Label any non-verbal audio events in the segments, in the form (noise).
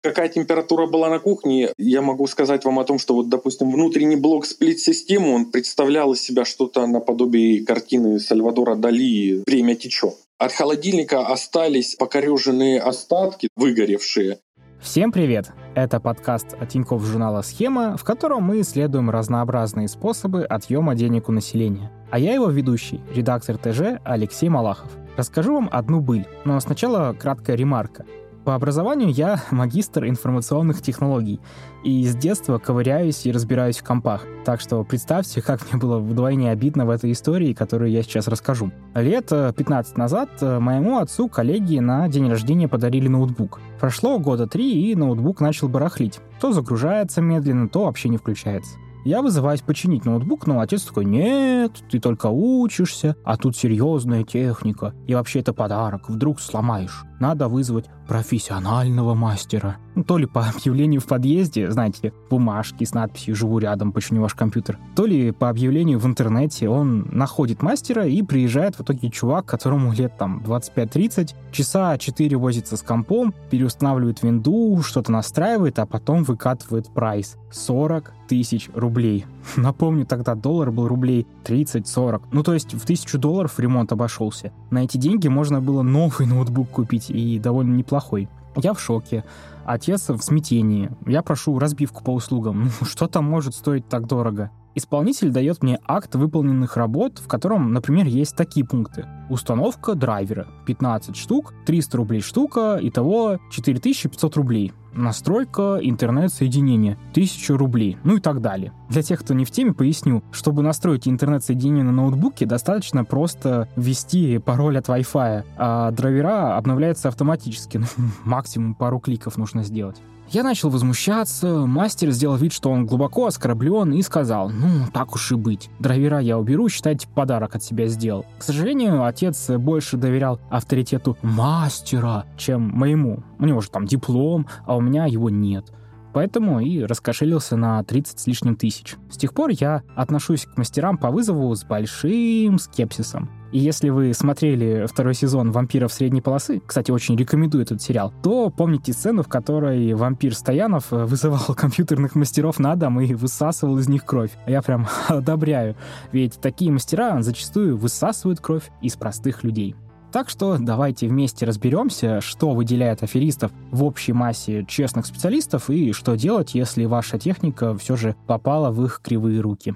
Какая температура была на кухне, я могу сказать вам о том, что вот, допустим, внутренний блок сплит-системы, он представлял из себя что-то наподобие картины Сальвадора Дали «Время течет». От холодильника остались покореженные остатки, выгоревшие. Всем привет! Это подкаст от Тинькофф журнала «Схема», в котором мы исследуем разнообразные способы отъема денег у населения. А я его ведущий, редактор ТЖ Алексей Малахов. Расскажу вам одну быль, но сначала краткая ремарка. По образованию я (laughs) магистр информационных технологий и с детства ковыряюсь и разбираюсь в компах. Так что представьте, (laughs) как мне было вдвойне обидно в этой истории, которую я сейчас расскажу. Лет 15 назад э, моему отцу коллеги на день рождения подарили ноутбук. Прошло года три, и ноутбук начал барахлить. То загружается медленно, то вообще не включается. Я вызываюсь починить ноутбук, но отец такой, нет, ты только учишься, а тут серьезная техника. И вообще это подарок, вдруг сломаешь. Надо вызвать профессионального мастера. То ли по объявлению в подъезде, знаете, бумажки с надписью «Живу рядом, починю ваш компьютер», то ли по объявлению в интернете он находит мастера и приезжает в итоге чувак, которому лет там 25-30, часа 4 возится с компом, переустанавливает винду, что-то настраивает, а потом выкатывает прайс. 40 тысяч рублей. (laughs) Напомню, тогда доллар был рублей 30-40. Ну, то есть в тысячу долларов ремонт обошелся. На эти деньги можно было новый ноутбук купить, и довольно неплохой. Я в шоке. Отец в смятении. Я прошу разбивку по услугам. (laughs) Ну, что там может стоить так дорого? Исполнитель дает мне акт выполненных работ, в котором, например, есть такие пункты. Установка драйвера 15 штук, 300 рублей штука, итого 4500 рублей. Настройка интернет-соединения 1000 рублей, ну и так далее. Для тех, кто не в теме, поясню. Чтобы настроить интернет-соединение на ноутбуке, достаточно просто ввести пароль от Wi-Fi, а драйвера обновляются автоматически. (laughs) Ну, максимум пару кликов нужно сделать. Я начал возмущаться, мастер сделал вид, что он глубоко оскорблен и сказал, ну, так уж и быть. Драйвера я уберу, считайте, подарок от себя сделал. К сожалению, отец больше доверял авторитету мастера, чем моему. У него же там диплом, а у меня его нет. Поэтому и раскошелился на 30 с лишним тысяч. С тех пор я отношусь к мастерам по вызову с большим скепсисом. И если вы смотрели второй сезон «Вампиров средней полосы», кстати, очень рекомендую этот сериал, то помните сцену, в которой вампир Стоянов э, вызывал (laughs) компьютерных мастеров на дом и высасывал из них кровь. Я прям (laughs) одобряю, ведь такие мастера зачастую высасывают кровь из простых людей. Так что давайте вместе разберемся, что выделяет аферистов в общей массе честных специалистов и что делать, если ваша техника все же попала в их кривые руки.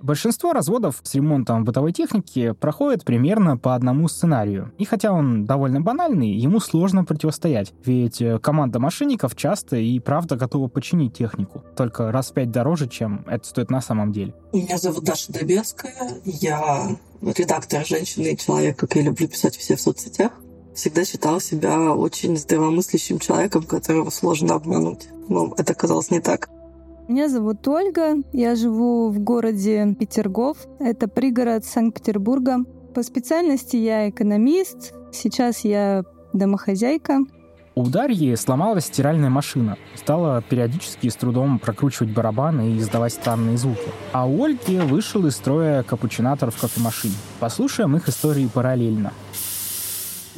Большинство разводов с ремонтом бытовой техники проходят примерно по одному сценарию. И хотя он довольно банальный, ему сложно противостоять, ведь э, команда мошенников часто и правда готова починить технику, только раз в пять дороже, чем это стоит на самом деле. Меня зовут Даша Добецкая, я редактор «Женщины и человек», как я люблю писать все в соцсетях. Всегда считала себя очень здравомыслящим человеком, которого сложно обмануть. Но это оказалось не так. Меня зовут Ольга, я живу в городе Петергоф, это пригород Санкт-Петербурга. По специальности я экономист, сейчас я домохозяйка. У Дарьи сломалась стиральная машина. Стала периодически с трудом прокручивать барабаны и издавать странные звуки. А у Ольги вышел из строя капучинатор в кофемашине. Послушаем их истории параллельно.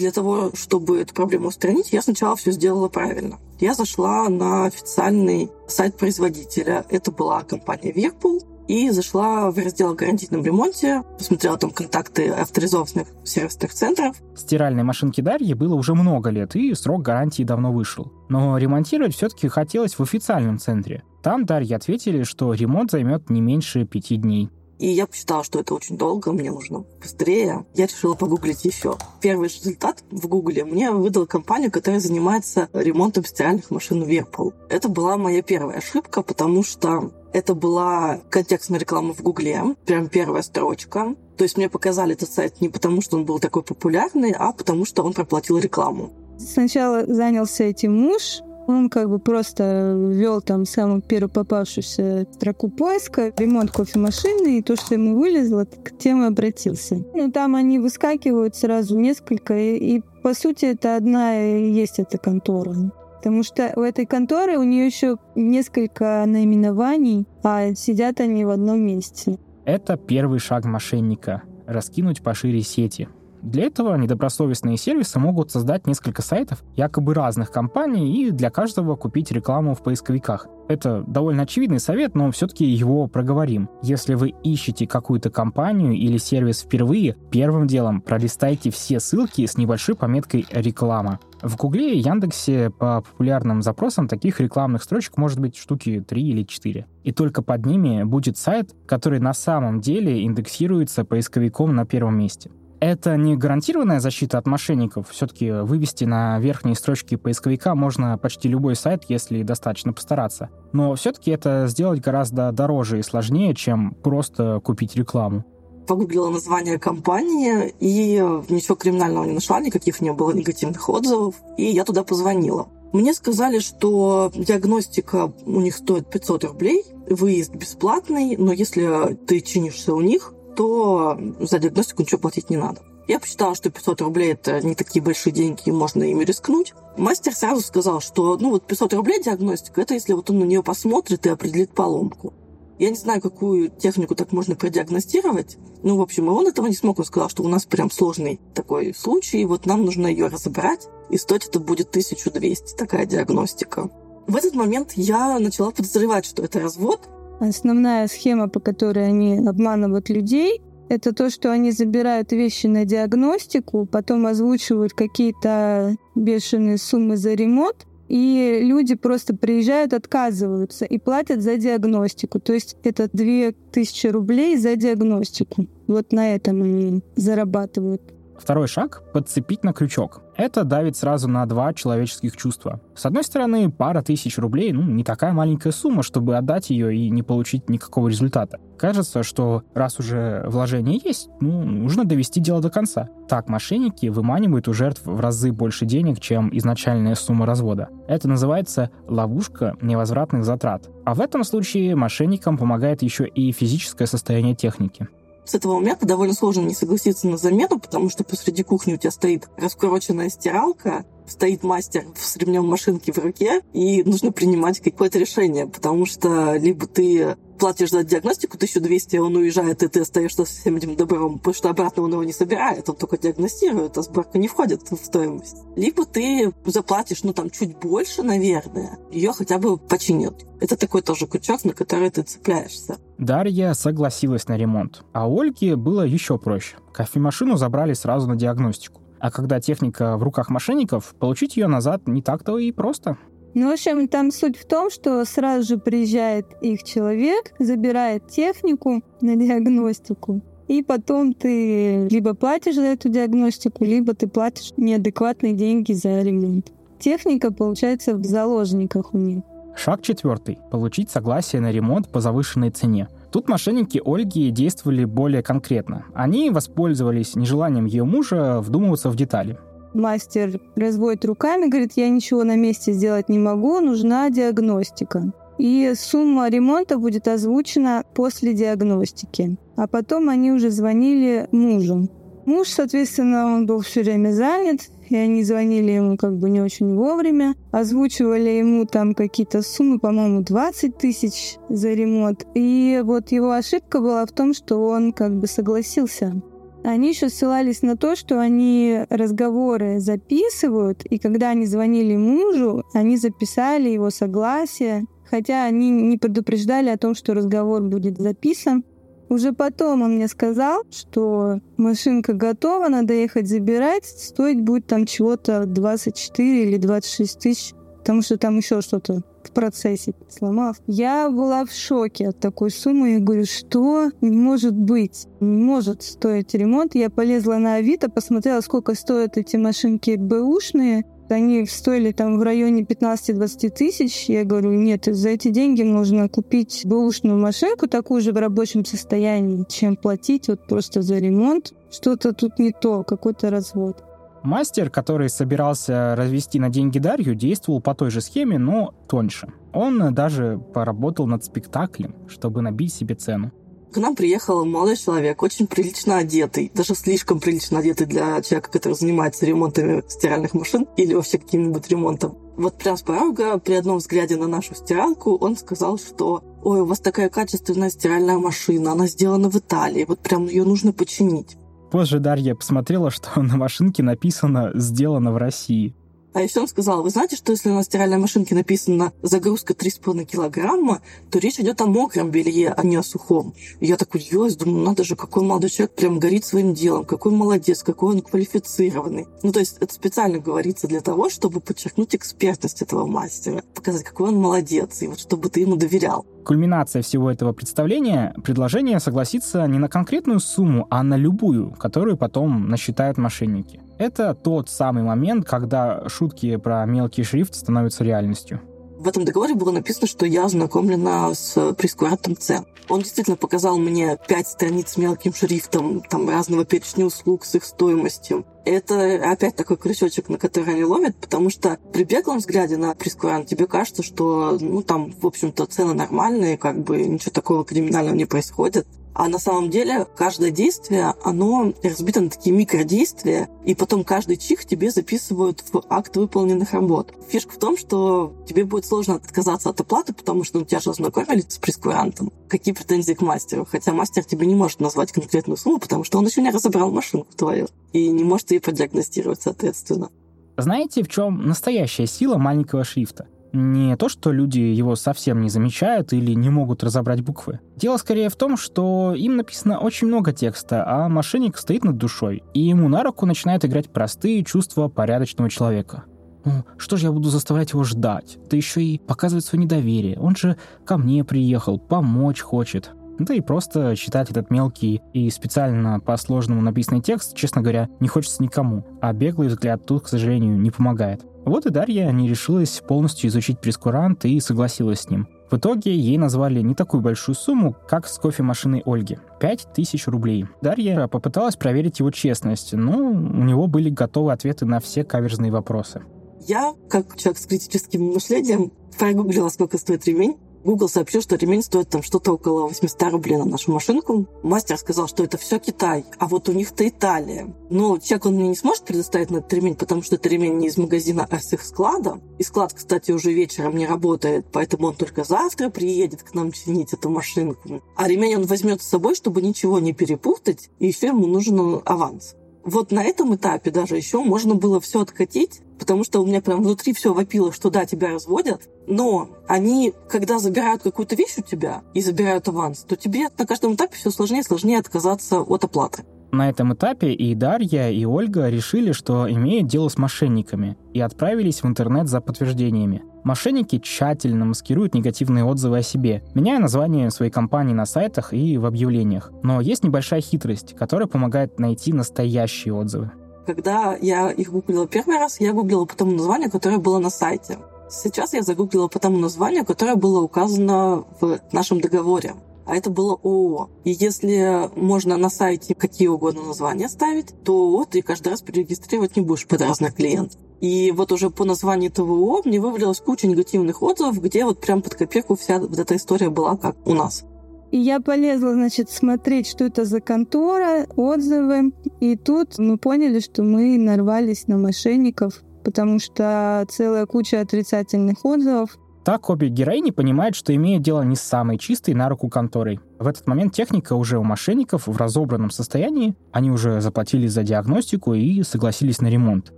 Для того, чтобы эту проблему устранить, я сначала все сделала правильно. Я зашла на официальный сайт производителя. Это была компания Whirlpool. И зашла в раздел о гарантийном ремонте, посмотрела там контакты авторизованных сервисных центров. Стиральной машинке Дарьи было уже много лет, и срок гарантии давно вышел. Но ремонтировать все-таки хотелось в официальном центре. Там Дарье ответили, что ремонт займет не меньше пяти дней. И я посчитала, что это очень долго, мне нужно быстрее. Я решила погуглить еще. Первый результат в Гугле мне выдала компания, которая занимается ремонтом стиральных машин Whirlpool. Это была моя первая ошибка, потому что это была контекстная реклама в Гугле, прям первая строчка. То есть мне показали этот сайт не потому, что он был такой популярный, а потому, что он проплатил рекламу. Сначала занялся этим муж, он как бы просто ввел там самую первую попавшуюся строку поиска, ремонт кофемашины, и то, что ему вылезло, к тем и обратился. Ну, там они выскакивают сразу несколько, и, и по сути это одна и есть эта контора. Потому что у этой конторы у нее еще несколько наименований, а сидят они в одном месте. Это первый шаг мошенника — раскинуть пошире сети. Для этого недобросовестные сервисы могут создать несколько сайтов якобы разных компаний и для каждого купить рекламу в поисковиках. Это довольно очевидный совет, но все-таки его проговорим. Если вы ищете какую-то компанию или сервис впервые, первым делом пролистайте все ссылки с небольшой пометкой «Реклама». В Гугле и Яндексе по популярным запросам таких рекламных строчек может быть штуки 3 или 4. И только под ними будет сайт, который на самом деле индексируется поисковиком на первом месте. Это не гарантированная защита от мошенников. Все-таки вывести на верхние строчки поисковика можно почти любой сайт, если достаточно постараться. Но все-таки это сделать гораздо дороже и сложнее, чем просто купить рекламу погуглила название компании, и ничего криминального не нашла, никаких не было негативных отзывов, и я туда позвонила. Мне сказали, что диагностика у них стоит 500 рублей, выезд бесплатный, но если ты чинишься у них, то за диагностику ничего платить не надо. Я посчитала, что 500 рублей это не такие большие деньги, и можно ими рискнуть. Мастер сразу сказал, что ну вот 500 рублей диагностика, это если вот он на нее посмотрит и определит поломку. Я не знаю, какую технику так можно продиагностировать. Ну, в общем, и он этого не смог. Он сказал, что у нас прям сложный такой случай, и вот нам нужно ее разобрать, и стоить это будет 1200, такая диагностика. В этот момент я начала подозревать, что это развод. Основная схема, по которой они обманывают людей, это то, что они забирают вещи на диагностику, потом озвучивают какие-то бешеные суммы за ремонт, и люди просто приезжают, отказываются и платят за диагностику. То есть это 2000 рублей за диагностику. Вот на этом они зарабатывают. Второй шаг — подцепить на крючок. Это давит сразу на два человеческих чувства. С одной стороны, пара тысяч рублей, ну, не такая маленькая сумма, чтобы отдать ее и не получить никакого результата. Кажется, что раз уже вложение есть, ну, нужно довести дело до конца. Так мошенники выманивают у жертв в разы больше денег, чем изначальная сумма развода. Это называется ловушка невозвратных затрат. А в этом случае мошенникам помогает еще и физическое состояние техники с этого момента довольно сложно не согласиться на замену, потому что посреди кухни у тебя стоит раскуроченная стиралка, стоит мастер с ремнем машинки в руке, и нужно принимать какое-то решение, потому что либо ты платишь за диагностику 1200, он уезжает, и ты остаешься со всем этим добром, потому что обратно он его не собирает, он только диагностирует, а сборка не входит в стоимость. Либо ты заплатишь, ну, там, чуть больше, наверное, ее хотя бы починят. Это такой тоже крючок, на который ты цепляешься. Дарья согласилась на ремонт, а Ольге было еще проще. Кофемашину забрали сразу на диагностику. А когда техника в руках мошенников, получить ее назад не так-то и просто. Ну, в общем, там суть в том, что сразу же приезжает их человек, забирает технику на диагностику, и потом ты либо платишь за эту диагностику, либо ты платишь неадекватные деньги за ремонт. Техника, получается, в заложниках у них. Шаг четвертый. Получить согласие на ремонт по завышенной цене. Тут мошенники Ольги действовали более конкретно. Они воспользовались нежеланием ее мужа вдумываться в детали мастер разводит руками, говорит, я ничего на месте сделать не могу, нужна диагностика. И сумма ремонта будет озвучена после диагностики. А потом они уже звонили мужу. Муж, соответственно, он был все время занят, и они звонили ему как бы не очень вовремя, озвучивали ему там какие-то суммы, по-моему, 20 тысяч за ремонт. И вот его ошибка была в том, что он как бы согласился они еще ссылались на то, что они разговоры записывают, и когда они звонили мужу, они записали его согласие, хотя они не предупреждали о том, что разговор будет записан. Уже потом он мне сказал, что машинка готова, надо ехать забирать, стоить будет там чего-то 24 или 26 тысяч, потому что там еще что-то в процессе сломав. Я была в шоке от такой суммы. Я говорю, что не может быть? Не может стоить ремонт. Я полезла на Авито, посмотрела, сколько стоят эти машинки бэушные. Они стоили там в районе 15-20 тысяч. Я говорю, нет, за эти деньги нужно купить бэушную машинку, такую же в рабочем состоянии, чем платить вот просто за ремонт. Что-то тут не то, какой-то развод. Мастер, который собирался развести на деньги Дарью, действовал по той же схеме, но тоньше. Он даже поработал над спектаклем, чтобы набить себе цену. К нам приехал молодой человек, очень прилично одетый, даже слишком прилично одетый для человека, который занимается ремонтами стиральных машин или вообще каким-нибудь ремонтом. Вот прям с порога, при одном взгляде на нашу стиралку, он сказал, что «Ой, у вас такая качественная стиральная машина, она сделана в Италии, вот прям ее нужно починить». Позже Дарья посмотрела, что (laughs) на машинке написано «Сделано в России». А еще он сказал, вы знаете, что если на стиральной машинке написано «загрузка 3,5 килограмма», то речь идет о мокром белье, а не о сухом. И я так удивилась, думаю, надо же, какой молодой человек прям горит своим делом, какой молодец, какой он квалифицированный. Ну, то есть это специально говорится для того, чтобы подчеркнуть экспертность этого мастера, показать, какой он молодец, и вот чтобы ты ему доверял. Кульминация всего этого представления — предложение согласиться не на конкретную сумму, а на любую, которую потом насчитают мошенники. Это тот самый момент, когда шутки про мелкий шрифт становятся реальностью. В этом договоре было написано, что я ознакомлена с прескурантом цен. Он действительно показал мне пять страниц с мелким шрифтом, там разного перечня услуг с их стоимостью. Это опять такой крючочек, на который они ловят, потому что при беглом взгляде на прескурант тебе кажется, что ну там, в общем-то, цены нормальные, как бы ничего такого криминального не происходит. А на самом деле каждое действие, оно разбито на такие микродействия, и потом каждый чих тебе записывают в акт выполненных работ. Фишка в том, что тебе будет сложно отказаться от оплаты, потому что ну, тебя же ознакомили с прескурантом. Какие претензии к мастеру? Хотя мастер тебе не может назвать конкретную сумму, потому что он еще не разобрал машинку твою и не может ее продиагностировать, соответственно. Знаете, в чем настоящая сила маленького шрифта? Не то, что люди его совсем не замечают или не могут разобрать буквы. Дело скорее в том, что им написано очень много текста, а мошенник стоит над душой, и ему на руку начинают играть простые чувства порядочного человека. Ну, что же я буду заставлять его ждать? Да еще и показывать свое недоверие. Он же ко мне приехал, помочь хочет. Да и просто читать этот мелкий и специально по сложному написанный текст, честно говоря, не хочется никому, а беглый взгляд тут, к сожалению, не помогает. Вот и Дарья не решилась полностью изучить прескурант и согласилась с ним. В итоге ей назвали не такую большую сумму, как с кофемашиной Ольги — 5000 рублей. Дарья попыталась проверить его честность, но у него были готовы ответы на все каверзные вопросы. Я, как человек с критическим мышлением, прогуглила, сколько стоит ремень, Google сообщил, что ремень стоит там что-то около 800 рублей на нашу машинку. Мастер сказал, что это все Китай, а вот у них-то Италия. Но чек он мне не сможет предоставить на этот ремень, потому что это ремень не из магазина, а с их склада. И склад, кстати, уже вечером не работает, поэтому он только завтра приедет к нам чинить эту машинку. А ремень он возьмет с собой, чтобы ничего не перепутать, и еще ему нужен аванс. Вот на этом этапе даже еще можно было все откатить, потому что у меня прям внутри все вопило, что да, тебя разводят, но они, когда забирают какую-то вещь у тебя и забирают аванс, то тебе на каждом этапе все сложнее и сложнее отказаться от оплаты. На этом этапе и Дарья, и Ольга решили, что имеют дело с мошенниками, и отправились в интернет за подтверждениями. Мошенники тщательно маскируют негативные отзывы о себе, меняя название своей компании на сайтах и в объявлениях. Но есть небольшая хитрость, которая помогает найти настоящие отзывы. Когда я их гуглила первый раз, я гуглила по тому названию, которое было на сайте. Сейчас я загуглила по тому названию, которое было указано в нашем договоре. А это было ООО. И если можно на сайте какие угодно названия ставить, то ООО ты каждый раз перерегистрировать не будешь под разных клиентов. И вот уже по названию ТВО мне вывалилась куча негативных отзывов, где вот прям под копирку вся вот эта история была как у нас. И я полезла, значит, смотреть, что это за контора, отзывы. И тут мы поняли, что мы нарвались на мошенников, потому что целая куча отрицательных отзывов. Так обе героини понимают, что имеют дело не с самой чистой на руку конторой. В этот момент техника уже у мошенников в разобранном состоянии. Они уже заплатили за диагностику и согласились на ремонт.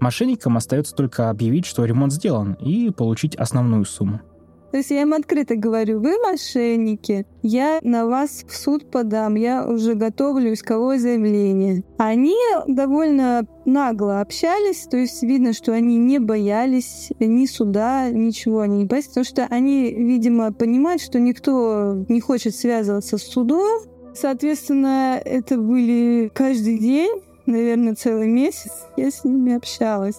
Мошенникам остается только объявить, что ремонт сделан, и получить основную сумму. То есть я им открыто говорю, вы мошенники, я на вас в суд подам, я уже готовлю исковое заявление. Они довольно нагло общались, то есть видно, что они не боялись ни суда, ничего они не боялись, потому что они, видимо, понимают, что никто не хочет связываться с судом. Соответственно, это были каждый день, наверное, целый месяц я с ними общалась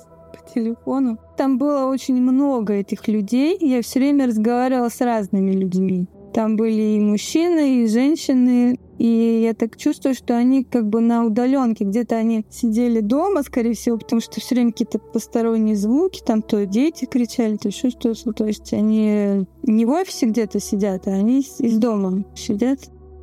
телефону. Там было очень много этих людей. Я все время разговаривала с разными людьми. Там были и мужчины, и женщины. И я так чувствую, что они как бы на удаленке. Где-то они сидели дома, скорее всего, потому что все время какие-то посторонние звуки, там то дети кричали, то еще что-то. То есть они не в офисе где-то сидят, а они из дома сидят.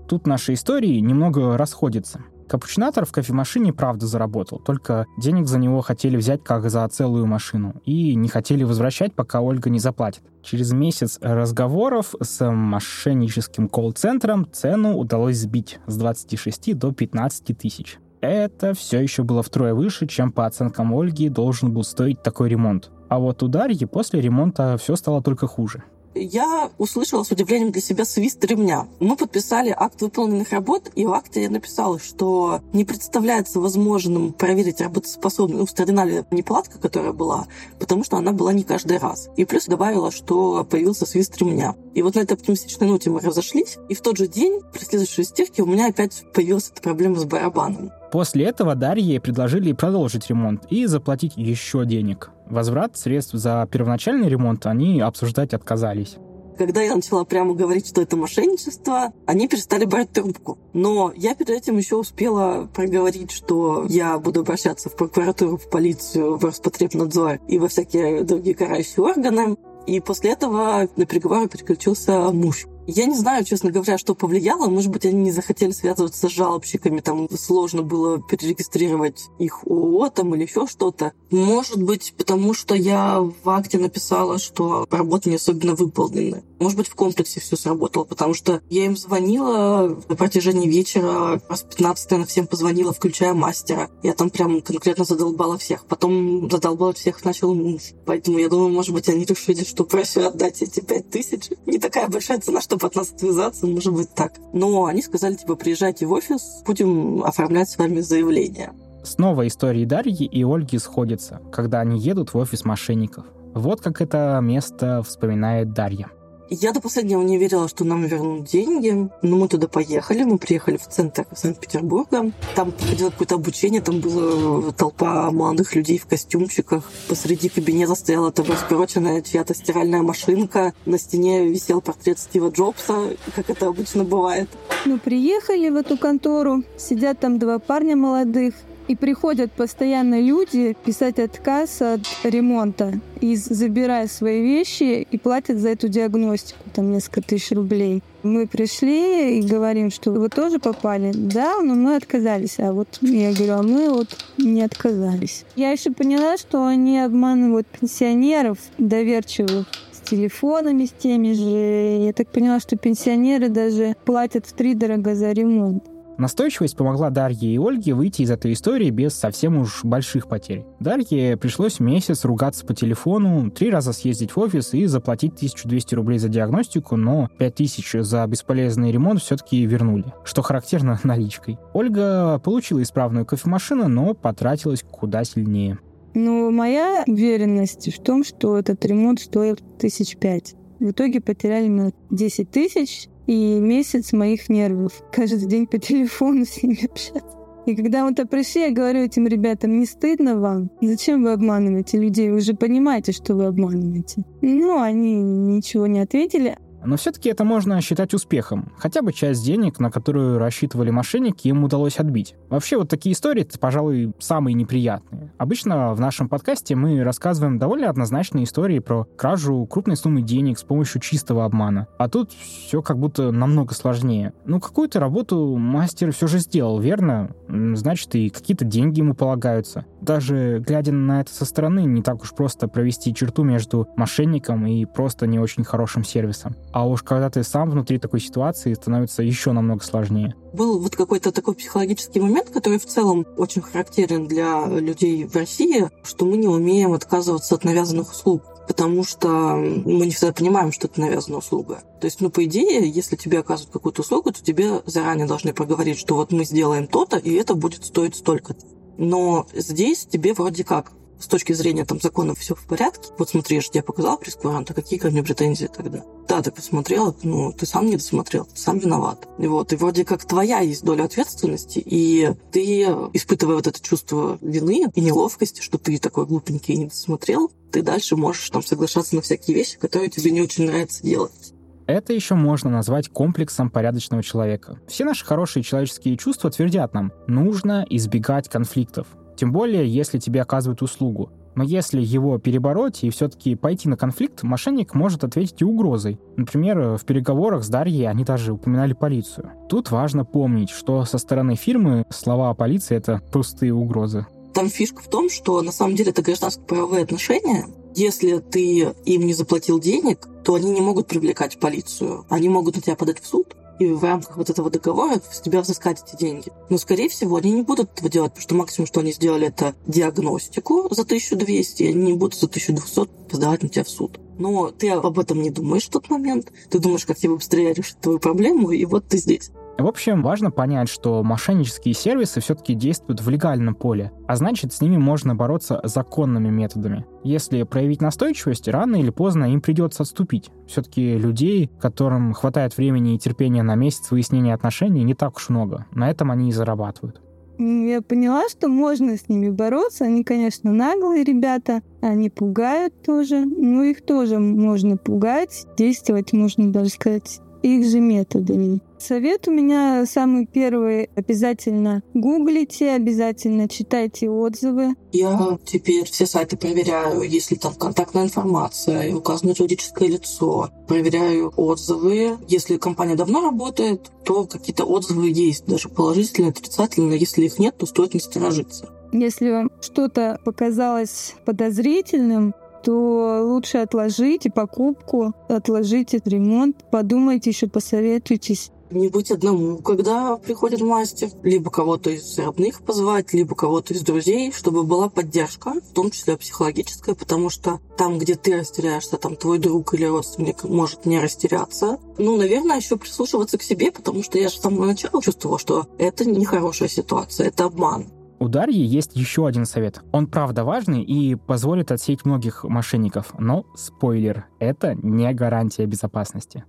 Тут наши истории немного расходятся. Капучинатор в кофемашине правда заработал, только денег за него хотели взять как за целую машину и не хотели возвращать, пока Ольга не заплатит. Через месяц разговоров с мошенническим колл-центром цену удалось сбить с 26 до 15 тысяч. Это все еще было втрое выше, чем по оценкам Ольги должен был стоить такой ремонт. А вот у Дарьи после ремонта все стало только хуже я услышала с удивлением для себя свист ремня. Мы подписали акт выполненных работ, и в акте я написала, что не представляется возможным проверить работоспособность, устранена ли неполадка, которая была, потому что она была не каждый раз. И плюс добавила, что появился свист ремня. И вот на этой оптимистичной ноте мы разошлись, и в тот же день, при следующей стирке, у меня опять появилась эта проблема с барабаном. После этого Дарье предложили продолжить ремонт и заплатить еще денег. Возврат средств за первоначальный ремонт они обсуждать отказались. Когда я начала прямо говорить, что это мошенничество, они перестали брать трубку. Но я перед этим еще успела проговорить, что я буду обращаться в прокуратуру, в полицию, в Роспотребнадзор и во всякие другие карающие органы. И после этого на переговоры переключился муж. Я не знаю, честно говоря, что повлияло. Может быть, они не захотели связываться с жалобщиками, там сложно было перерегистрировать их ООО там или еще что-то. Может быть, потому что я в акте написала, что работа не особенно выполнена. Может быть, в комплексе все сработало, потому что я им звонила на протяжении вечера, раз 15 она всем позвонила, включая мастера. Я там прям конкретно задолбала всех. Потом задолбала всех начал муж. Поэтому я думаю, может быть, они решили, что проще отдать эти пять тысяч. Не такая большая цена, чтобы нас отвязаться, может быть так. Но они сказали, типа, приезжайте в офис, будем оформлять с вами заявление. Снова истории Дарьи и Ольги сходятся, когда они едут в офис мошенников. Вот как это место вспоминает Дарья. Я до последнего не верила, что нам вернут деньги. Но мы туда поехали. Мы приехали в центр Санкт-Петербурга. Там проходило какое-то обучение. Там была толпа молодых людей в костюмчиках. Посреди кабинета стояла там раскороченная чья-то стиральная машинка. На стене висел портрет Стива Джобса, как это обычно бывает. Ну, приехали в эту контору. Сидят там два парня молодых. И приходят постоянно люди писать отказ от ремонта и забирая свои вещи и платят за эту диагностику, там несколько тысяч рублей. Мы пришли и говорим, что вы тоже попали. Да, но мы отказались. А вот я говорю, а мы вот не отказались. Я еще поняла, что они обманывают пенсионеров доверчивых телефонами, с теми же. Я так поняла, что пенсионеры даже платят в три дорого за ремонт. Настойчивость помогла Дарье и Ольге выйти из этой истории без совсем уж больших потерь. Дарье пришлось месяц ругаться по телефону, три раза съездить в офис и заплатить 1200 рублей за диагностику, но 5000 за бесполезный ремонт все-таки вернули, что характерно (laughs) наличкой. Ольга получила исправную кофемашину, но потратилась куда сильнее. Ну, моя уверенность в том, что этот ремонт стоил тысяч пять. В итоге потеряли мы 10 тысяч, и месяц моих нервов. Каждый день по телефону с ними общаться. И когда вот я пришли, я говорю этим ребятам, не стыдно вам? Зачем вы обманываете людей? Вы же понимаете, что вы обманываете. Ну, они ничего не ответили. Но все-таки это можно считать успехом. Хотя бы часть денег, на которую рассчитывали мошенники, им удалось отбить. Вообще вот такие истории, это, пожалуй, самые неприятные. Обычно в нашем подкасте мы рассказываем довольно однозначные истории про кражу крупной суммы денег с помощью чистого обмана. А тут все как будто намного сложнее. Ну, какую-то работу мастер все же сделал, верно? Значит, и какие-то деньги ему полагаются. Даже глядя на это со стороны, не так уж просто провести черту между мошенником и просто не очень хорошим сервисом. А уж когда ты сам внутри такой ситуации, становится еще намного сложнее. Был вот какой-то такой психологический момент, который в целом очень характерен для людей в России, что мы не умеем отказываться от навязанных услуг потому что мы не всегда понимаем, что это навязанная услуга. То есть, ну, по идее, если тебе оказывают какую-то услугу, то тебе заранее должны проговорить, что вот мы сделаем то-то, и это будет стоить столько-то. Но здесь тебе вроде как с точки зрения там законов все в порядке. Вот смотри, я тебе показал прескурант, а какие ко мне претензии тогда? Да, ты посмотрел, ну, ты сам не досмотрел, ты сам виноват. И вот, и вроде как твоя есть доля ответственности, и ты, испытывая вот это чувство вины и неловкости, что ты такой глупенький и не досмотрел, ты дальше можешь там соглашаться на всякие вещи, которые тебе не очень нравится делать. Это еще можно назвать комплексом порядочного человека. Все наши хорошие человеческие чувства твердят нам, нужно избегать конфликтов. Тем более, если тебе оказывают услугу. Но если его перебороть и все-таки пойти на конфликт, мошенник может ответить и угрозой. Например, в переговорах с Дарьей они даже упоминали полицию. Тут важно помнить, что со стороны фирмы слова о полиции — это пустые угрозы. Там фишка в том, что на самом деле это гражданско-правовые отношения. Если ты им не заплатил денег, то они не могут привлекать полицию. Они могут на тебя подать в суд, и в рамках вот этого договора с тебя взыскать эти деньги. Но, скорее всего, они не будут этого делать, потому что максимум, что они сделали, это диагностику за 1200, и они не будут за 1200 подавать на тебя в суд. Но ты об этом не думаешь в тот момент. Ты думаешь, как тебе быстрее решить твою проблему, и вот ты здесь. В общем, важно понять, что мошеннические сервисы все-таки действуют в легальном поле, а значит, с ними можно бороться законными методами. Если проявить настойчивость, рано или поздно им придется отступить. Все-таки людей, которым хватает времени и терпения на месяц выяснения отношений, не так уж много. На этом они и зарабатывают. Я поняла, что можно с ними бороться. Они, конечно, наглые ребята, они пугают тоже. Но их тоже можно пугать. Действовать можно даже сказать их же методами. Совет у меня самый первый. Обязательно гуглите, обязательно читайте отзывы. Я теперь все сайты проверяю, если там контактная информация и указано юридическое лицо. Проверяю отзывы. Если компания давно работает, то какие-то отзывы есть, даже положительные, отрицательные. Если их нет, то стоит насторожиться. Если вам что-то показалось подозрительным, то лучше отложите покупку, отложите ремонт, подумайте еще, посоветуйтесь. Не быть одному, когда приходит мастер, либо кого-то из родных позвать, либо кого-то из друзей, чтобы была поддержка, в том числе психологическая, потому что там, где ты растеряешься, там твой друг или родственник может не растеряться. Ну, наверное, еще прислушиваться к себе, потому что я же с самого начала чувствовала, что это нехорошая ситуация, это обман. У Дарьи есть еще один совет. Он правда важный и позволит отсеять многих мошенников. Но, спойлер, это не гарантия безопасности.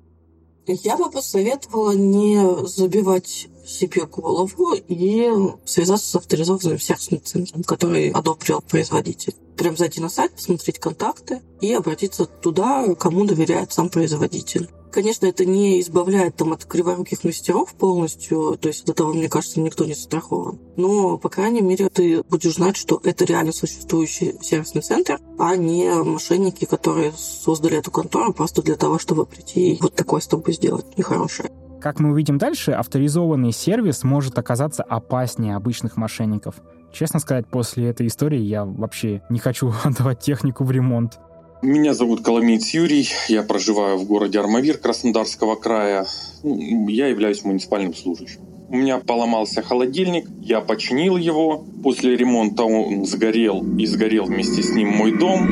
Я бы посоветовала не забивать себе голову и связаться с авторизованным сервисным который одобрил производитель. Прям зайти на сайт, посмотреть контакты и обратиться туда, кому доверяет сам производитель. Конечно, это не избавляет там, от криворуких мастеров полностью, то есть от этого, мне кажется, никто не застрахован. Но, по крайней мере, ты будешь знать, что это реально существующий сервисный центр, а не мошенники, которые создали эту контору просто для того, чтобы прийти и вот такое с тобой сделать нехорошее. Как мы увидим дальше, авторизованный сервис может оказаться опаснее обычных мошенников. Честно сказать, после этой истории я вообще не хочу (laughs) отдавать технику в ремонт. Меня зовут Коломеец Юрий, я проживаю в городе Армавир Краснодарского края. Ну, я являюсь муниципальным служащим. У меня поломался холодильник, я починил его. После ремонта он сгорел и сгорел вместе с ним мой дом.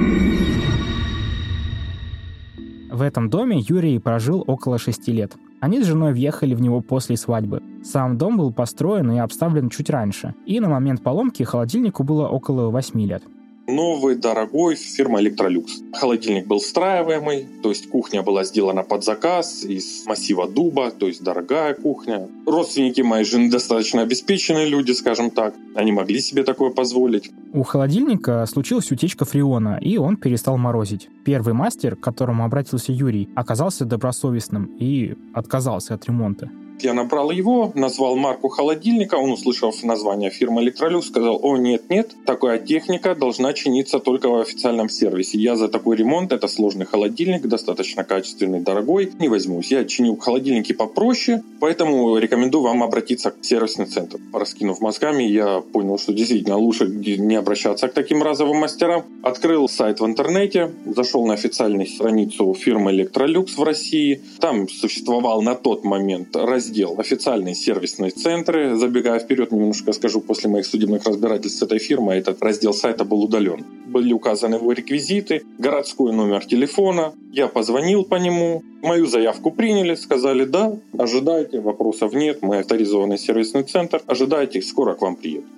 В этом доме Юрий прожил около шести лет. Они с женой въехали в него после свадьбы. Сам дом был построен и обставлен чуть раньше, и на момент поломки холодильнику было около восьми лет новый, дорогой, фирма Electrolux. Холодильник был встраиваемый, то есть кухня была сделана под заказ из массива дуба, то есть дорогая кухня. Родственники моей жены достаточно обеспеченные люди, скажем так. Они могли себе такое позволить. У холодильника случилась утечка фреона, и он перестал морозить. Первый мастер, к которому обратился Юрий, оказался добросовестным и отказался от ремонта. Я набрал его, назвал марку холодильника, он, услышав название фирмы Electrolux, сказал, о, нет, нет, такая техника должна чиниться только в официальном сервисе. Я за такой ремонт, это сложный холодильник, достаточно качественный, дорогой, не возьмусь. Я чинил холодильники попроще, поэтому рекомендую вам обратиться к сервисный центр. Раскинув мозгами, я понял, что действительно лучше не обращаться к таким разовым мастерам. Открыл сайт в интернете, зашел на официальную страницу фирмы Electrolux в России. Там существовал на тот момент раздел раздел официальные сервисные центры. Забегая вперед, немножко скажу, после моих судебных разбирательств с этой фирмой этот раздел сайта был удален. Были указаны его реквизиты, городской номер телефона. Я позвонил по нему, мою заявку приняли, сказали да, ожидайте, вопросов нет, мы авторизованный сервисный центр, ожидайте, скоро к вам приедут.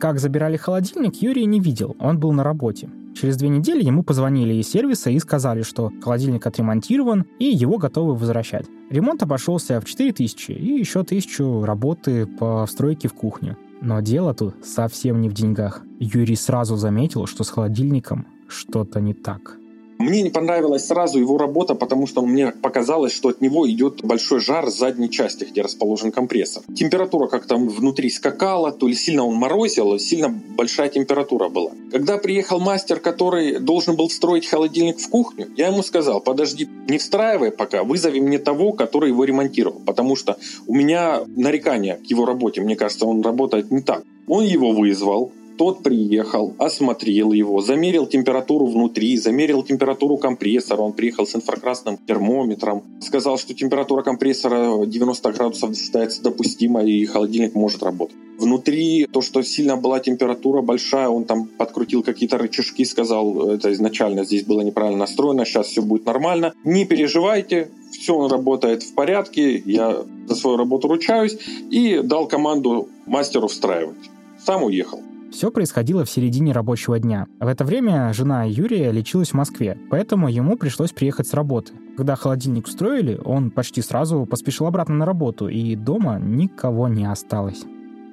Как забирали холодильник, Юрий не видел, он был на работе. Через две недели ему позвонили из сервиса и сказали, что холодильник отремонтирован и его готовы возвращать. Ремонт обошелся в 4000 и еще 1000 работы по встройке в кухню. Но дело тут совсем не в деньгах. Юрий сразу заметил, что с холодильником что-то не так. Мне не понравилась сразу его работа, потому что мне показалось, что от него идет большой жар с задней части, где расположен компрессор. Температура как-то внутри скакала, то ли сильно он морозил, сильно большая температура была. Когда приехал мастер, который должен был встроить холодильник в кухню, я ему сказал, подожди, не встраивай пока, вызови мне того, который его ремонтировал, потому что у меня нарекания к его работе, мне кажется, он работает не так. Он его вызвал, Тот приехал, осмотрел его, замерил температуру внутри, замерил температуру компрессора. Он приехал с инфракрасным термометром. Сказал, что температура компрессора 90 градусов считается допустимой и холодильник может работать. Внутри то, что сильно была температура большая, он там подкрутил какие-то рычажки, сказал, это изначально здесь было неправильно настроено, сейчас все будет нормально. Не переживайте, все работает в порядке, я за свою работу ручаюсь и дал команду мастеру встраивать. Сам уехал. Все происходило в середине рабочего дня. В это время жена Юрия лечилась в Москве, поэтому ему пришлось приехать с работы. Когда холодильник устроили, он почти сразу поспешил обратно на работу, и дома никого не осталось.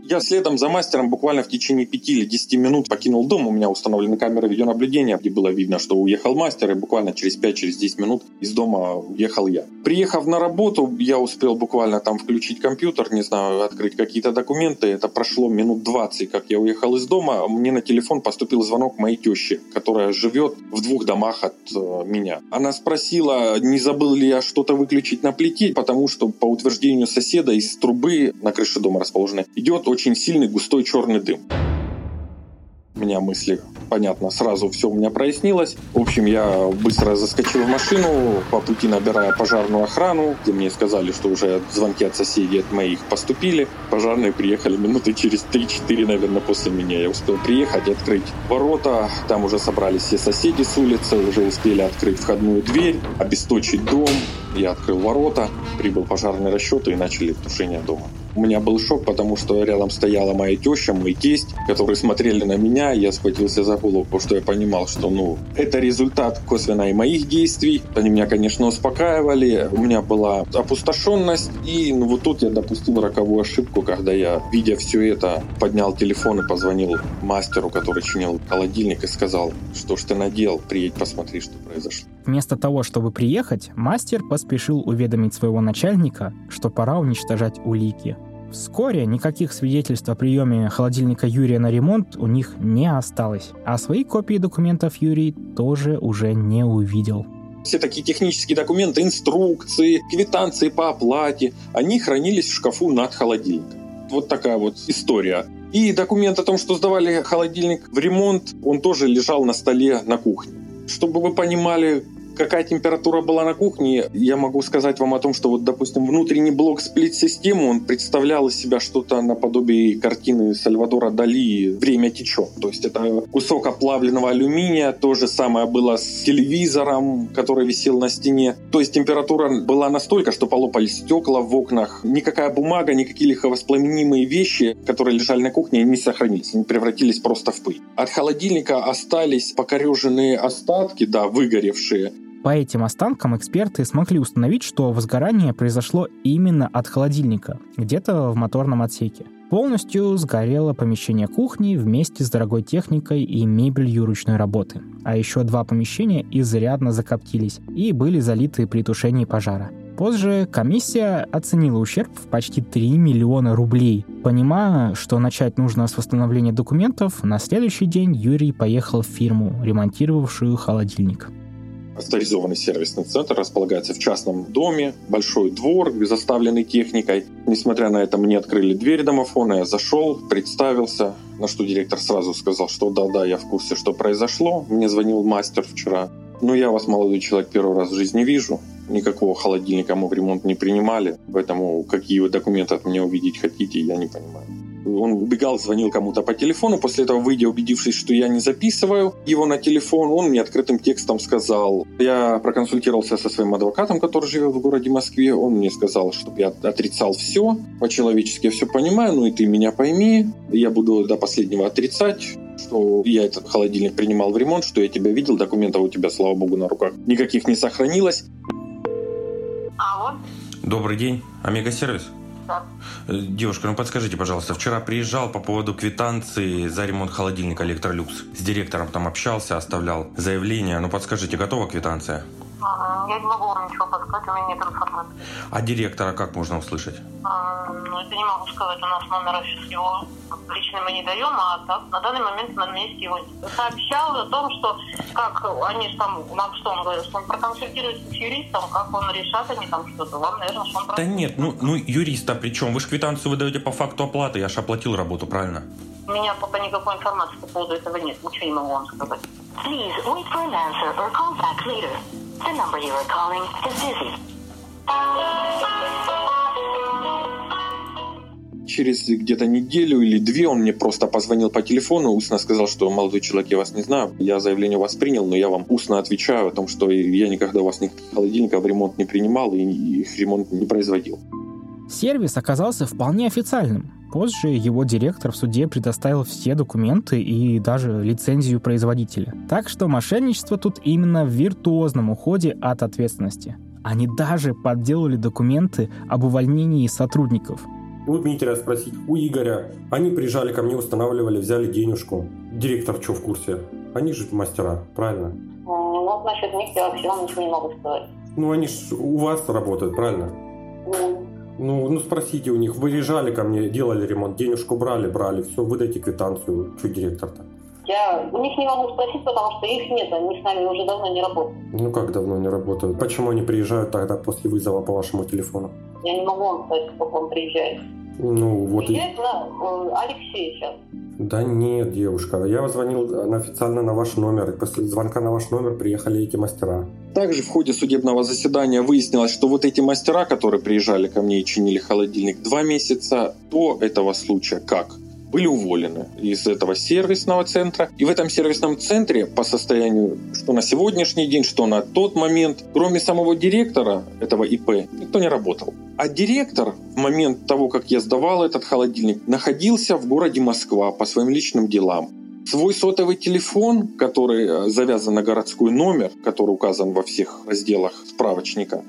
Я следом за мастером буквально в течение 5 или 10 минут покинул дом. У меня установлены камеры видеонаблюдения, где было видно, что уехал мастер, и буквально через 5-10 через минут из дома уехал я. Приехав на работу, я успел буквально там включить компьютер, не знаю, открыть какие-то документы. Это прошло минут 20, как я уехал из дома. Мне на телефон поступил звонок моей тещи, которая живет в двух домах от э, меня. Она спросила, не забыл ли я что-то выключить на плите, потому что по утверждению соседа из трубы на крыше дома расположенной идет очень очень сильный густой черный дым. У меня мысли, понятно, сразу все у меня прояснилось. В общем, я быстро заскочил в машину, по пути набирая пожарную охрану, где мне сказали, что уже звонки от соседей от моих поступили. Пожарные приехали минуты через 3-4, наверное, после меня. Я успел приехать, открыть ворота. Там уже собрались все соседи с улицы, уже успели открыть входную дверь, обесточить дом. Я открыл ворота, прибыл пожарный расчет и начали тушение дома. У меня был шок, потому что рядом стояла моя теща, мой тесть, которые смотрели на меня. Я схватился за голову, потому что я понимал, что ну, это результат косвенно и моих действий. Они меня, конечно, успокаивали. У меня была опустошенность. И ну, вот тут я допустил роковую ошибку, когда я, видя все это, поднял телефон и позвонил мастеру, который чинил холодильник, и сказал, что ж ты надел, приедь посмотри, что произошло. Вместо того, чтобы приехать, мастер поспешил уведомить своего начальника, что пора уничтожать улики. Вскоре никаких свидетельств о приеме холодильника Юрия на ремонт у них не осталось, а свои копии документов Юрий тоже уже не увидел. Все такие технические документы, инструкции, квитанции по оплате, они хранились в шкафу над холодильником. Вот такая вот история. И документ о том, что сдавали холодильник в ремонт, он тоже лежал на столе на кухне. Чтобы вы понимали, какая температура была на кухне, я могу сказать вам о том, что вот, допустим, внутренний блок сплит-системы, он представлял из себя что-то наподобие картины Сальвадора Дали «Время течет». То есть это кусок оплавленного алюминия, то же самое было с телевизором, который висел на стене. То есть температура была настолько, что полопались стекла в окнах. Никакая бумага, никакие легковоспламенимые вещи, которые лежали на кухне, не сохранились. Они превратились просто в пыль. От холодильника остались покореженные остатки, да, выгоревшие. По этим останкам эксперты смогли установить, что возгорание произошло именно от холодильника, где-то в моторном отсеке. Полностью сгорело помещение кухни вместе с дорогой техникой и мебелью ручной работы. А еще два помещения изрядно закоптились и были залиты при тушении пожара. Позже комиссия оценила ущерб в почти 3 миллиона рублей. Понимая, что начать нужно с восстановления документов, на следующий день Юрий поехал в фирму, ремонтировавшую холодильник. Авторизованный сервисный центр располагается в частном доме, большой двор, заставленный техникой. Несмотря на это, мне открыли дверь домофона, я зашел, представился, на что директор сразу сказал, что да-да, я в курсе, что произошло. Мне звонил мастер вчера. Ну, я вас, молодой человек, первый раз в жизни вижу. Никакого холодильника мы в ремонт не принимали. Поэтому какие вы документы от меня увидеть хотите, я не понимаю. Он убегал, звонил кому-то по телефону. После этого, выйдя, убедившись, что я не записываю его на телефон, он мне открытым текстом сказал. Я проконсультировался со своим адвокатом, который живет в городе Москве. Он мне сказал, чтобы я отрицал все. По-человечески я все понимаю, ну и ты меня пойми. Я буду до последнего отрицать что я этот холодильник принимал в ремонт, что я тебя видел, документов у тебя, слава богу, на руках никаких не сохранилось. Алло. Добрый день, Омега-сервис? Да. Э, девушка, ну подскажите, пожалуйста, вчера приезжал по поводу квитанции за ремонт холодильника Электролюкс. С директором там общался, оставлял заявление. Ну подскажите, готова квитанция? Я не могу вам ничего подсказать, у меня нет информации. А директора как можно услышать? А, ну, это не могу сказать, у нас номера сейчас его лично мы не даем, а так, на данный момент на месте его сообщал о том, что как они там, вам что он говорил, что он проконсультируется с юристом, как он решат они там что-то. Вам, наверное, что он... Да нет, ну, ну юриста при чем? Вы же квитанцию выдаете по факту оплаты, я же оплатил работу, правильно? У меня пока никакой информации по поводу этого нет, ничего не могу вам сказать. Please wait for an answer or call back later. The number you are calling is busy. Через где-то неделю или две он мне просто позвонил по телефону, устно сказал, что молодой человек, я вас не знаю, я заявление у вас принял, но я вам устно отвечаю о том, что я никогда у вас никаких холодильников в ремонт не принимал и их ремонт не производил. Сервис оказался вполне официальным. Позже его директор в суде предоставил все документы и даже лицензию производителя. Так что мошенничество тут именно в виртуозном уходе от ответственности. Они даже подделали документы об увольнении сотрудников. У Дмитрия спросить, у Игоря. Они приезжали ко мне, устанавливали, взяли денежку. Директор что в курсе? Они же мастера, правильно? Ну, насчет них я вообще вам ничего не могу сказать. Ну, они же у вас работают, правильно? Ну, Ну, ну спросите у них, выезжали ко мне, делали ремонт, денежку брали, брали, все, выдайте квитанцию. Что директор-то? я у них не могу спросить, потому что их нет, они с нами уже давно не работают. Ну как давно не работают? Почему они приезжают тогда после вызова по вашему телефону? Я не могу вам сказать, сколько он приезжает. Ну вот и... Приезжает на э, Алексей сейчас. Да нет, девушка, я звонил на- официально на ваш номер, и после звонка на ваш номер приехали эти мастера. Также в ходе судебного заседания выяснилось, что вот эти мастера, которые приезжали ко мне и чинили холодильник два месяца до этого случая, как? Были уволены из этого сервисного центра. И в этом сервисном центре по состоянию, что на сегодняшний день, что на тот момент, кроме самого директора этого ИП, никто не работал. А директор в момент того, как я сдавал этот холодильник, находился в городе Москва по своим личным делам. Свой сотовый телефон, который э, завязан на городской номер, который указан во всех разделах справочника,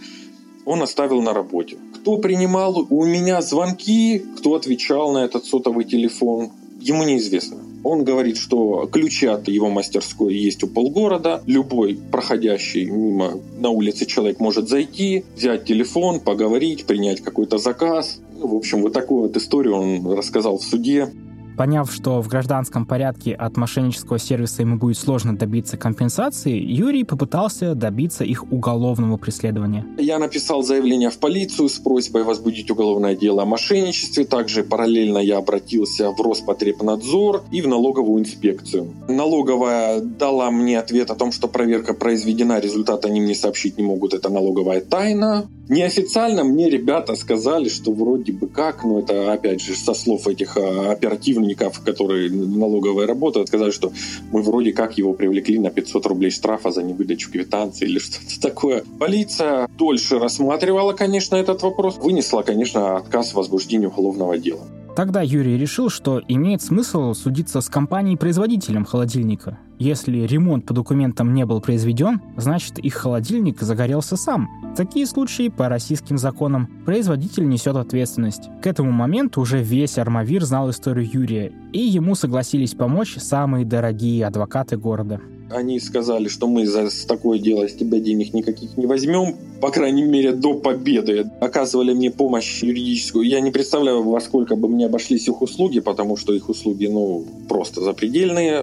он оставил на работе. Кто принимал у меня звонки, кто отвечал на этот сотовый телефон, ему неизвестно. Он говорит, что ключи от его мастерской есть у полгорода. Любой проходящий мимо на улице человек может зайти, взять телефон, поговорить, принять какой-то заказ. Ну, В общем, вот такую вот историю он рассказал в суде. Поняв, что в гражданском порядке от мошеннического сервиса ему будет сложно добиться компенсации, Юрий попытался добиться их уголовного преследования. Я написал заявление в полицию с просьбой возбудить уголовное дело о мошенничестве. Также параллельно я обратился в Роспотребнадзор и в налоговую инспекцию. Налоговая дала мне ответ о том, что проверка произведена, результат они мне сообщить не могут, это налоговая тайна. Неофициально мне ребята сказали, что вроде бы как, но это опять же со слов этих а, оперативников, которые налоговая работают, сказали, что мы вроде как его привлекли на 500 рублей штрафа за невыдачу квитанции или (laughs) что-то такое. Полиция дольше рассматривала, конечно, этот вопрос, вынесла, конечно, отказ в возбуждении уголовного дела. Тогда Юрий решил, что имеет смысл судиться с компанией-производителем холодильника. Если ремонт по документам не был произведен, значит их холодильник загорелся сам. В такие случаи по российским законам производитель несет ответственность. К этому моменту уже весь Армавир знал историю Юрия, и ему согласились помочь самые дорогие адвокаты города. Они сказали, что мы за такое дело с тебя денег никаких не возьмем, по крайней мере, до победы. Оказывали мне помощь юридическую. Я не представляю, во сколько бы мне обошлись их услуги, потому что их услуги, ну, просто запредельные.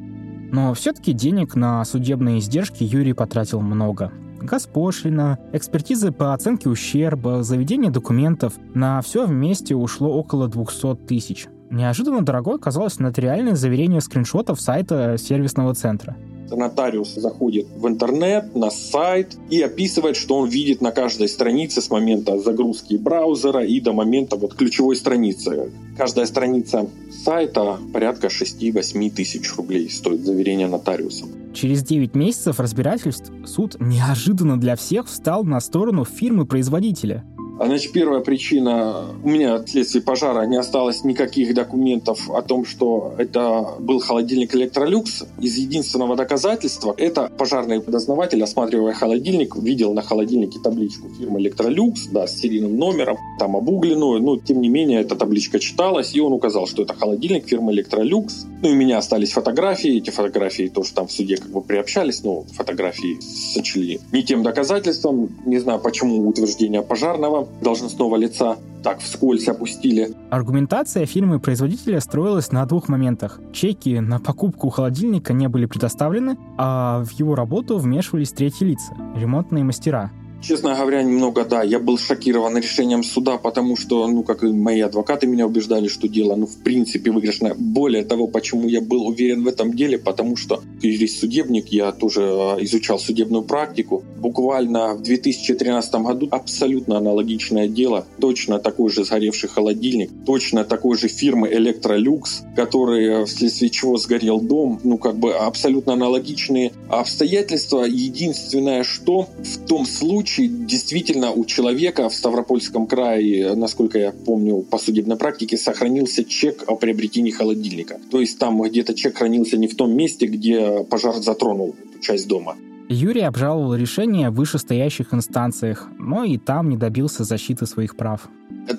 Но все-таки денег на судебные издержки Юрий потратил много. Госпошлина, экспертизы по оценке ущерба, заведение документов. На все вместе ушло около 200 тысяч. Неожиданно дорогой оказалось нотариальное заверение скриншотов сайта сервисного центра. Нотариус заходит в интернет, на сайт и описывает, что он видит на каждой странице с момента загрузки браузера и до момента вот ключевой страницы. Каждая страница сайта порядка 6-8 тысяч рублей стоит заверение нотариуса. Через 9 месяцев разбирательств суд неожиданно для всех встал на сторону фирмы-производителя. Значит, первая причина, у меня вследствие пожара не осталось никаких документов о том, что это был холодильник Electrolux. Из единственного доказательства, это пожарный дознаватель, осматривая холодильник, видел на холодильнике табличку фирмы Electrolux, да, с серийным номером, там обугленную, но тем не менее эта табличка читалась, и он указал, что это холодильник фирмы Electrolux. Ну и у меня остались фотографии, эти фотографии тоже там в суде как бы приобщались, но фотографии сочли не тем доказательством, не знаю почему утверждение пожарного должностного лица так вскользь опустили. Аргументация фирмы-производителя строилась на двух моментах. Чеки на покупку холодильника не были предоставлены, а в его работу вмешивались третьи лица — ремонтные мастера. Честно говоря, немного, да, я был шокирован решением суда, потому что, ну, как и мои адвокаты меня убеждали, что дело, ну, в принципе, выигрышное. Более того, почему я был уверен в этом деле, потому что юрист-судебник, я тоже а, изучал судебную практику. Буквально в 2013 году абсолютно аналогичное дело, точно такой же сгоревший холодильник, точно такой же фирмы Electrolux, который вследствие чего сгорел дом, ну, как бы абсолютно аналогичные обстоятельства. Единственное, что в том случае действительно у человека в Ставропольском крае, насколько я помню по судебной практике, сохранился чек о приобретении холодильника. То есть там где-то чек хранился не в том месте, где пожар затронул часть дома. Юрий обжаловал решение в вышестоящих инстанциях, но и там не добился защиты своих прав.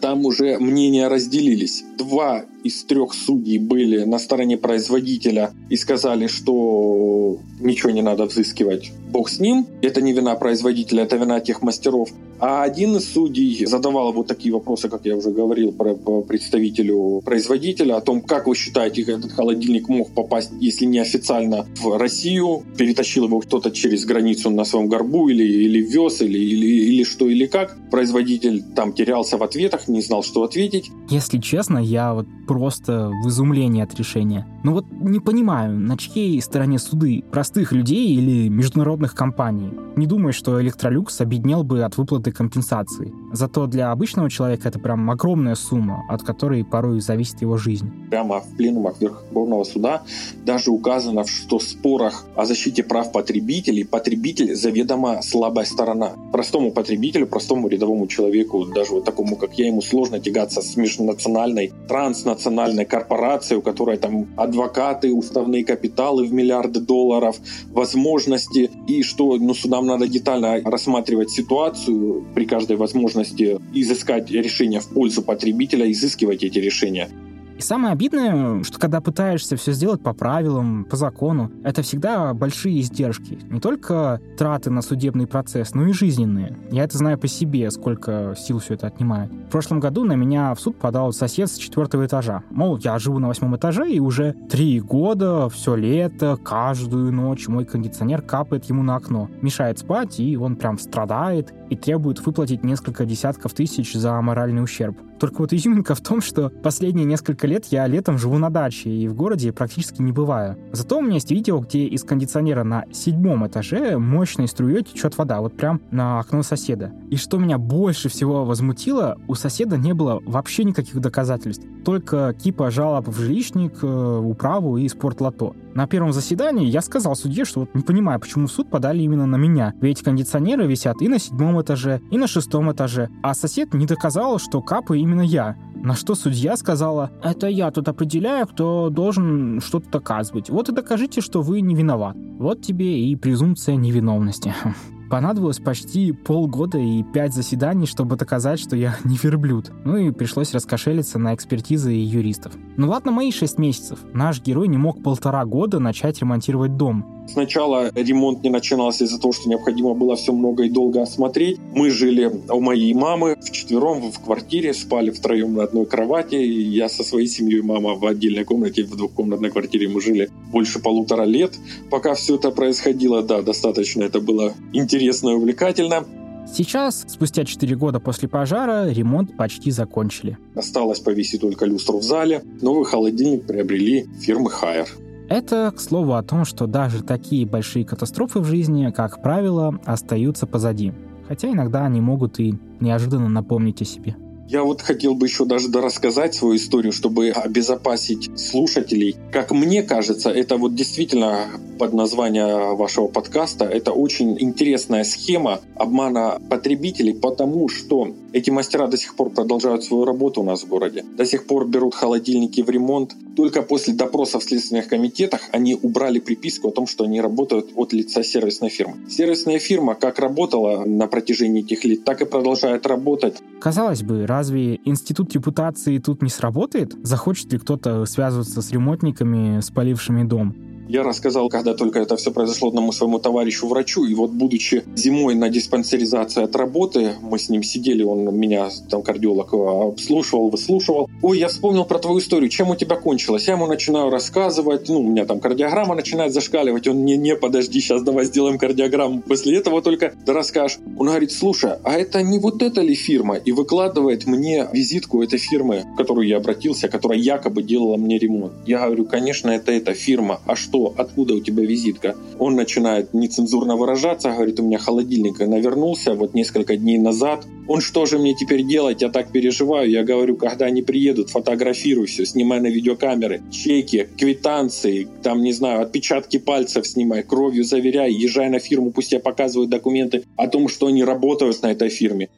Там уже мнения разделились. Два из трех судей были на стороне производителя и сказали, что ничего не надо взыскивать, бог с ним. Это не вина производителя, это вина тех мастеров. А один из судей задавал вот такие вопросы, как я уже говорил, про, по представителю производителя, о том, как вы считаете, этот холодильник мог попасть, если не официально, в Россию, перетащил его кто-то через границу на своем горбу или, или вез, или, или, или что, или как. Производитель там терялся в ответах, не знал, что ответить. Если честно, я вот просто в изумлении от решения. Ну вот не понимаю, на чьей стороне суды? Простых людей или международных компаний? Не думаю, что Электролюкс обеднел бы от выплаты компенсации. Зато для обычного человека это прям огромная сумма, от которой порой зависит его жизнь. Прямо в пленумах Верховного суда даже указано, что в спорах о защите прав потребителей потребитель заведомо слабая сторона. Простому потребителю, простому рядовому человеку, даже вот такому, как я, ему сложно тягаться с межнациональной, транснациональной корпорацией, у которой там адвокаты, уставные капиталы в миллиарды долларов, возможности, и что ну, судам надо детально рассматривать ситуацию при каждой возможности, изыскать решение в пользу потребителя, изыскивать эти решения. И самое обидное, что когда пытаешься все сделать по правилам, по закону, это всегда большие издержки. Не только траты на судебный процесс, но и жизненные. Я это знаю по себе, сколько сил все это отнимает. В прошлом году на меня в суд подал сосед с четвертого этажа. Мол, я живу на восьмом этаже, и уже три года, все лето, каждую ночь мой кондиционер капает ему на окно. Мешает спать, и он прям страдает и требует выплатить несколько десятков тысяч за моральный ущерб. Только вот изюминка в том, что последние несколько лет я летом живу на даче и в городе практически не бываю. Зато у меня есть видео, где из кондиционера на седьмом этаже мощной струей течет вода, вот прям на окно соседа. И что меня больше всего возмутило, у соседа не было вообще никаких доказательств. Только кипа жалоб в жилищник, э, управу и спортлото. На первом заседании я сказал судье, что вот не понимаю, почему в суд подали именно на меня. Ведь кондиционеры висят и на седьмом этаже, и на шестом этаже. А сосед не доказал, что капаю именно я. На что судья сказала, это я тут определяю, кто должен что-то доказывать. Вот и докажите, что вы не виноват. Вот тебе и презумпция невиновности. (laughs) Понадобилось почти полгода и пять заседаний, чтобы доказать, что я (laughs) не верблюд. Ну и пришлось раскошелиться на экспертизы и юристов. Ну ладно, мои шесть месяцев. Наш герой не мог полтора года начать ремонтировать дом. Сначала ремонт не начинался из-за того, что необходимо было все много и долго осмотреть. Мы жили у моей мамы в четвером в квартире, спали втроем на одной кровати. Я со своей семьей, мама в отдельной комнате, в двухкомнатной квартире мы жили больше полутора лет. Пока все это происходило, да, достаточно это было интересно и увлекательно. Сейчас, спустя 4 года после пожара, ремонт почти закончили. Осталось повесить только люстру в зале. Новый холодильник приобрели фирмы Хайер. Это, к слову, о том, что даже такие большие катастрофы в жизни, как правило, остаются позади. Хотя иногда они могут и неожиданно напомнить о себе. Я вот хотел бы еще даже рассказать свою историю, чтобы обезопасить слушателей. Как мне кажется, это вот действительно под название вашего подкаста, это очень интересная схема обмана потребителей, потому что эти мастера до сих пор продолжают свою работу у нас в городе. До сих пор берут холодильники в ремонт. Только после допроса в следственных комитетах они убрали приписку о том, что они работают от лица сервисной фирмы. Сервисная фирма как работала на протяжении этих лет, так и продолжает работать. Казалось бы, разве институт репутации тут не сработает? Захочет ли кто-то связываться с ремонтниками, спалившими дом? Я рассказал, когда только это все произошло одному своему товарищу врачу, и вот будучи зимой на диспансеризации от работы, мы с ним сидели, он меня, там, кардиолог, обслушивал, выслушивал. Ой, я вспомнил про твою историю, чем у тебя кончилось? Я ему начинаю рассказывать, ну, у меня там кардиограмма начинает зашкаливать, он не, не, подожди, сейчас давай сделаем кардиограмму, после этого только да расскажешь. Он говорит, слушай, а это не вот эта ли фирма? И выкладывает мне визитку этой фирмы, в которую я обратился, которая якобы делала мне ремонт. Я говорю, конечно, это эта фирма. А что, что, откуда у тебя визитка? Он начинает нецензурно выражаться, говорит, у меня холодильник навернулся вот несколько дней назад. Он что же мне теперь делать? Я так переживаю. Я говорю, когда они приедут, фотографируй все, снимай на видеокамеры, чеки, квитанции, там, не знаю, отпечатки пальцев снимай, кровью заверяй, езжай на фирму, пусть я показывают документы о том, что они работают на этой фирме.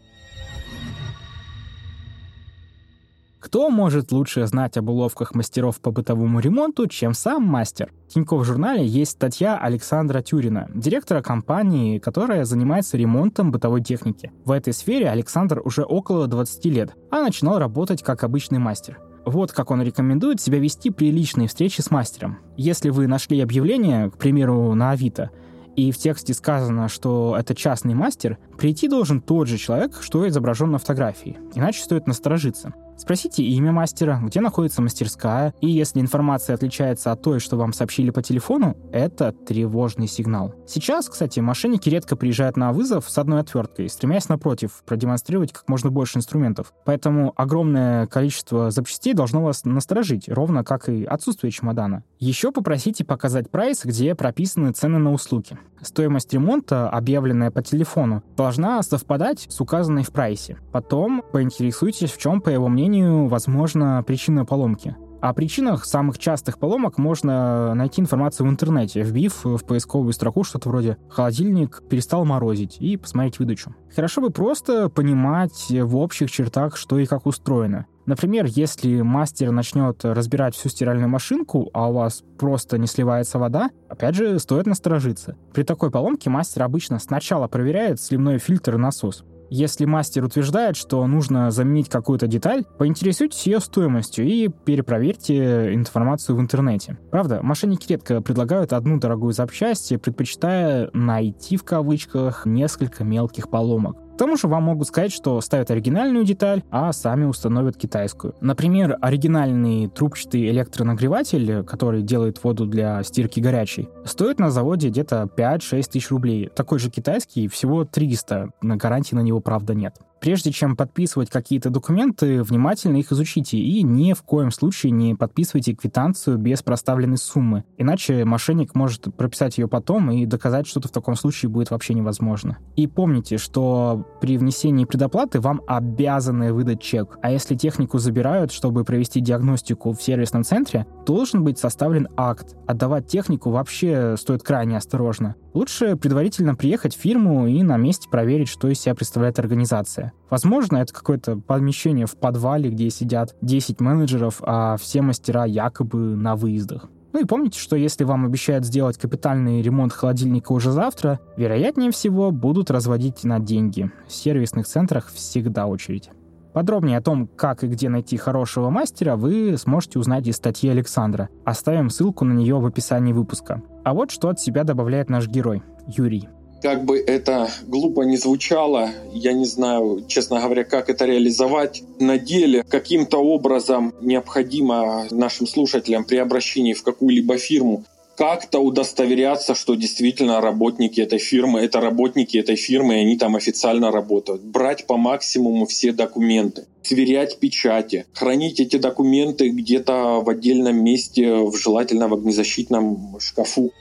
Кто может лучше знать об уловках мастеров по бытовому ремонту, чем сам мастер? В Тинькофф журнале есть статья Александра Тюрина, директора компании, которая занимается ремонтом бытовой техники. В этой сфере Александр уже около 20 лет, а начинал работать как обычный мастер. Вот как он рекомендует себя вести при личной встрече с мастером. Если вы нашли объявление, к примеру, на Авито, и в тексте сказано, что это частный мастер, прийти должен тот же человек, что изображен на фотографии. Иначе стоит насторожиться. Спросите имя мастера, где находится мастерская, и если информация отличается от той, что вам сообщили по телефону, это тревожный сигнал. Сейчас, кстати, мошенники редко приезжают на вызов с одной отверткой, стремясь, напротив, продемонстрировать как можно больше инструментов. Поэтому огромное количество запчастей должно вас насторожить, ровно как и отсутствие чемодана. Еще попросите показать прайс, где прописаны цены на услуги. Стоимость ремонта, объявленная по телефону, должна совпадать с указанной в прайсе. Потом поинтересуйтесь, в чем, по его мнению, возможно причина поломки. О причинах самых частых поломок можно найти информацию в интернете, вбив в поисковую строку что-то вроде «холодильник перестал морозить» и посмотреть выдачу. Хорошо бы просто понимать в общих чертах, что и как устроено. Например, если мастер начнет разбирать всю стиральную машинку, а у вас просто не сливается вода, опять же, стоит насторожиться. При такой поломке мастер обычно сначала проверяет сливной фильтр и насос. Если мастер утверждает, что нужно заменить какую-то деталь, поинтересуйтесь ее стоимостью и перепроверьте информацию в интернете. Правда, мошенники редко предлагают одну дорогую запчасть, предпочитая «найти» в кавычках несколько мелких поломок тому же вам могут сказать, что ставят оригинальную деталь, а сами установят китайскую. Например, оригинальный трубчатый электронагреватель, который делает воду для стирки горячей, стоит на заводе где-то 5-6 тысяч рублей. Такой же китайский всего 300, на гарантии на него правда нет. Прежде чем подписывать какие-то документы, внимательно их изучите и ни в коем случае не подписывайте квитанцию без проставленной суммы. Иначе мошенник может прописать ее потом, и доказать что-то в таком случае будет вообще невозможно. И помните, что при внесении предоплаты вам обязаны выдать чек. А если технику забирают, чтобы провести диагностику в сервисном центре, должен быть составлен акт. Отдавать технику вообще стоит крайне осторожно. Лучше предварительно приехать в фирму и на месте проверить, что из себя представляет организация. Возможно, это какое-то помещение в подвале, где сидят 10 менеджеров, а все мастера якобы на выездах. Ну и помните, что если вам обещают сделать капитальный ремонт холодильника уже завтра, вероятнее всего будут разводить на деньги. В сервисных центрах всегда очередь. Подробнее о том, как и где найти хорошего мастера, вы сможете узнать из статьи Александра. Оставим ссылку на нее в описании выпуска. А вот что от себя добавляет наш герой, Юрий. Как бы это глупо не звучало, я не знаю, честно говоря, как это реализовать. На деле каким-то образом необходимо нашим слушателям при обращении в какую-либо фирму как-то удостоверяться, что действительно работники этой фирмы, это работники этой фирмы, и они там официально работают. Брать по максимуму все документы, сверять печати, хранить эти документы где-то в отдельном месте, в желательно в огнезащитном шкафу.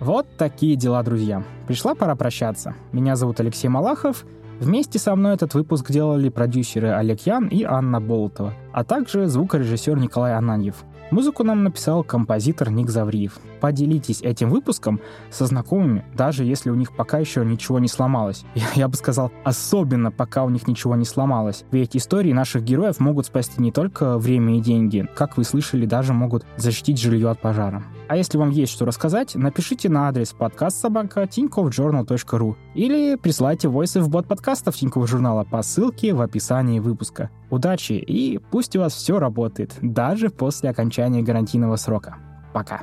Вот такие дела, друзья. Пришла пора прощаться. Меня зовут Алексей Малахов, Вместе со мной этот выпуск делали продюсеры Олег Ян и Анна Болотова, а также звукорежиссер Николай Ананьев. Музыку нам написал композитор Ник Завриев. Поделитесь этим выпуском со знакомыми, даже если у них пока еще ничего не сломалось. (laughs) Я, я бы сказал, особенно пока у них ничего не сломалось. Ведь истории наших героев могут спасти не только время и деньги, как вы слышали, даже могут защитить жилье от пожара. А если вам есть что рассказать, напишите на адрес подкаст собака tinkovjournal.ru или присылайте войсы в бот подкастов Тинькофф журнала по ссылке в описании выпуска. Удачи и пусть у вас все работает, даже после окончания гарантийного срока. Пока.